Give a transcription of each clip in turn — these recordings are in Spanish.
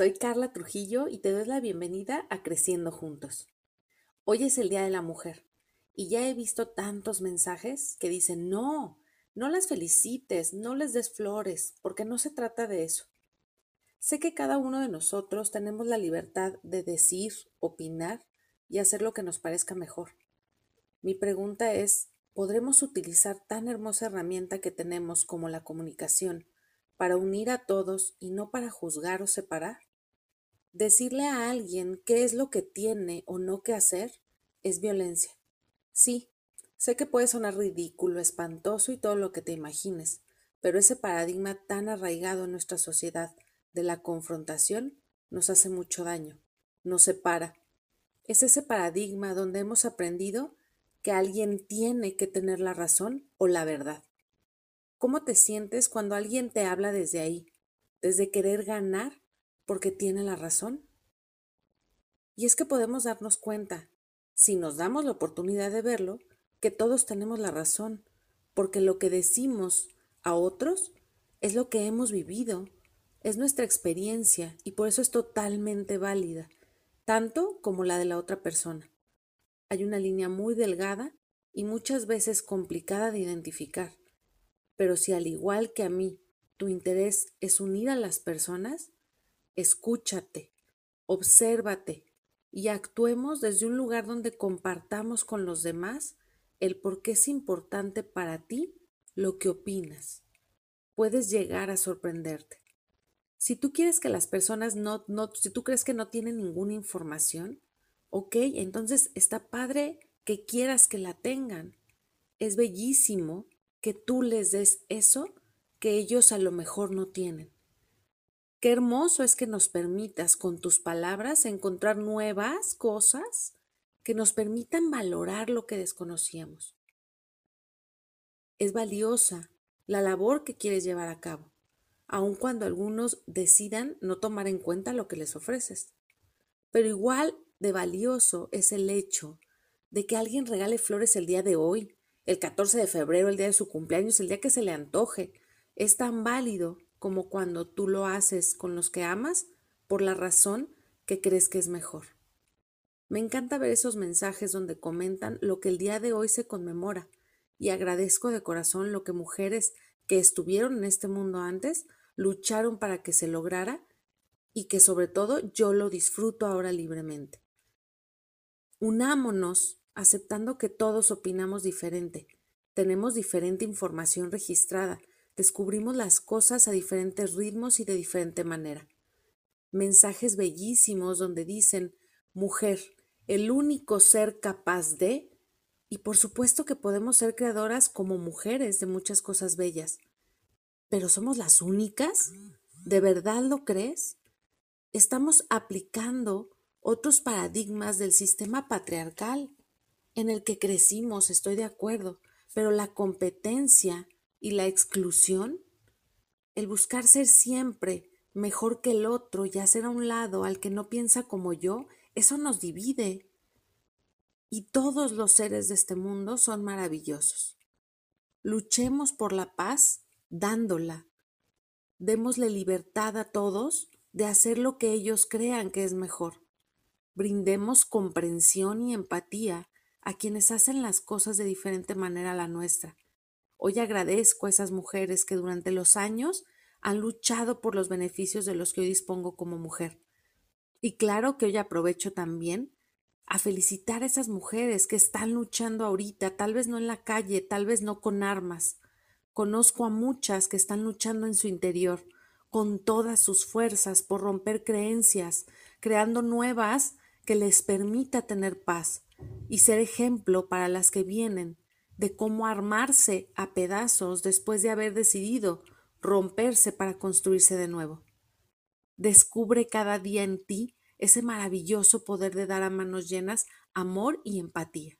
Soy Carla Trujillo y te doy la bienvenida a Creciendo Juntos. Hoy es el Día de la Mujer y ya he visto tantos mensajes que dicen, no, no las felicites, no les des flores, porque no se trata de eso. Sé que cada uno de nosotros tenemos la libertad de decir, opinar y hacer lo que nos parezca mejor. Mi pregunta es, ¿podremos utilizar tan hermosa herramienta que tenemos como la comunicación para unir a todos y no para juzgar o separar? Decirle a alguien qué es lo que tiene o no que hacer es violencia. Sí, sé que puede sonar ridículo, espantoso y todo lo que te imagines, pero ese paradigma tan arraigado en nuestra sociedad de la confrontación nos hace mucho daño, nos separa. Es ese paradigma donde hemos aprendido que alguien tiene que tener la razón o la verdad. ¿Cómo te sientes cuando alguien te habla desde ahí? ¿Desde querer ganar porque tiene la razón? Y es que podemos darnos cuenta, si nos damos la oportunidad de verlo, que todos tenemos la razón, porque lo que decimos a otros es lo que hemos vivido, es nuestra experiencia y por eso es totalmente válida, tanto como la de la otra persona. Hay una línea muy delgada y muchas veces complicada de identificar. Pero si al igual que a mí tu interés es unir a las personas, escúchate, obsérvate y actuemos desde un lugar donde compartamos con los demás el por qué es importante para ti lo que opinas. Puedes llegar a sorprenderte. Si tú quieres que las personas no, no, si tú crees que no tienen ninguna información, ok, entonces está padre que quieras que la tengan. Es bellísimo que tú les des eso que ellos a lo mejor no tienen. Qué hermoso es que nos permitas con tus palabras encontrar nuevas cosas que nos permitan valorar lo que desconocíamos. Es valiosa la labor que quieres llevar a cabo, aun cuando algunos decidan no tomar en cuenta lo que les ofreces. Pero igual de valioso es el hecho de que alguien regale flores el día de hoy, el 14 de febrero, el día de su cumpleaños, el día que se le antoje. Es tan válido como cuando tú lo haces con los que amas por la razón que crees que es mejor. Me encanta ver esos mensajes donde comentan lo que el día de hoy se conmemora y agradezco de corazón lo que mujeres que estuvieron en este mundo antes lucharon para que se lograra y que sobre todo yo lo disfruto ahora libremente. Unámonos aceptando que todos opinamos diferente, tenemos diferente información registrada, descubrimos las cosas a diferentes ritmos y de diferente manera. Mensajes bellísimos donde dicen, mujer, el único ser capaz de, y por supuesto que podemos ser creadoras como mujeres de muchas cosas bellas. ¿Pero somos las únicas? ¿De verdad lo crees? Estamos aplicando otros paradigmas del sistema patriarcal en el que crecimos, estoy de acuerdo, pero la competencia y la exclusión, el buscar ser siempre mejor que el otro y hacer a un lado al que no piensa como yo, eso nos divide. Y todos los seres de este mundo son maravillosos. Luchemos por la paz dándola. Démosle libertad a todos de hacer lo que ellos crean que es mejor. Brindemos comprensión y empatía a quienes hacen las cosas de diferente manera a la nuestra. Hoy agradezco a esas mujeres que durante los años han luchado por los beneficios de los que hoy dispongo como mujer. Y claro que hoy aprovecho también a felicitar a esas mujeres que están luchando ahorita, tal vez no en la calle, tal vez no con armas. Conozco a muchas que están luchando en su interior, con todas sus fuerzas por romper creencias, creando nuevas que les permita tener paz, y ser ejemplo para las que vienen de cómo armarse a pedazos después de haber decidido romperse para construirse de nuevo. Descubre cada día en ti ese maravilloso poder de dar a manos llenas amor y empatía.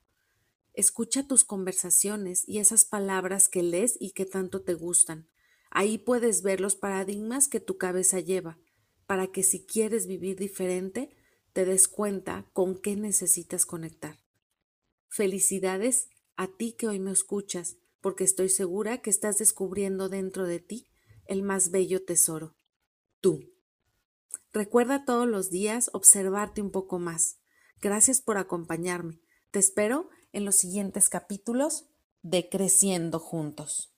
Escucha tus conversaciones y esas palabras que lees y que tanto te gustan. Ahí puedes ver los paradigmas que tu cabeza lleva, para que si quieres vivir diferente, te des cuenta con qué necesitas conectar. Felicidades a ti que hoy me escuchas, porque estoy segura que estás descubriendo dentro de ti el más bello tesoro, tú. Recuerda todos los días observarte un poco más. Gracias por acompañarme. Te espero en los siguientes capítulos de Creciendo Juntos.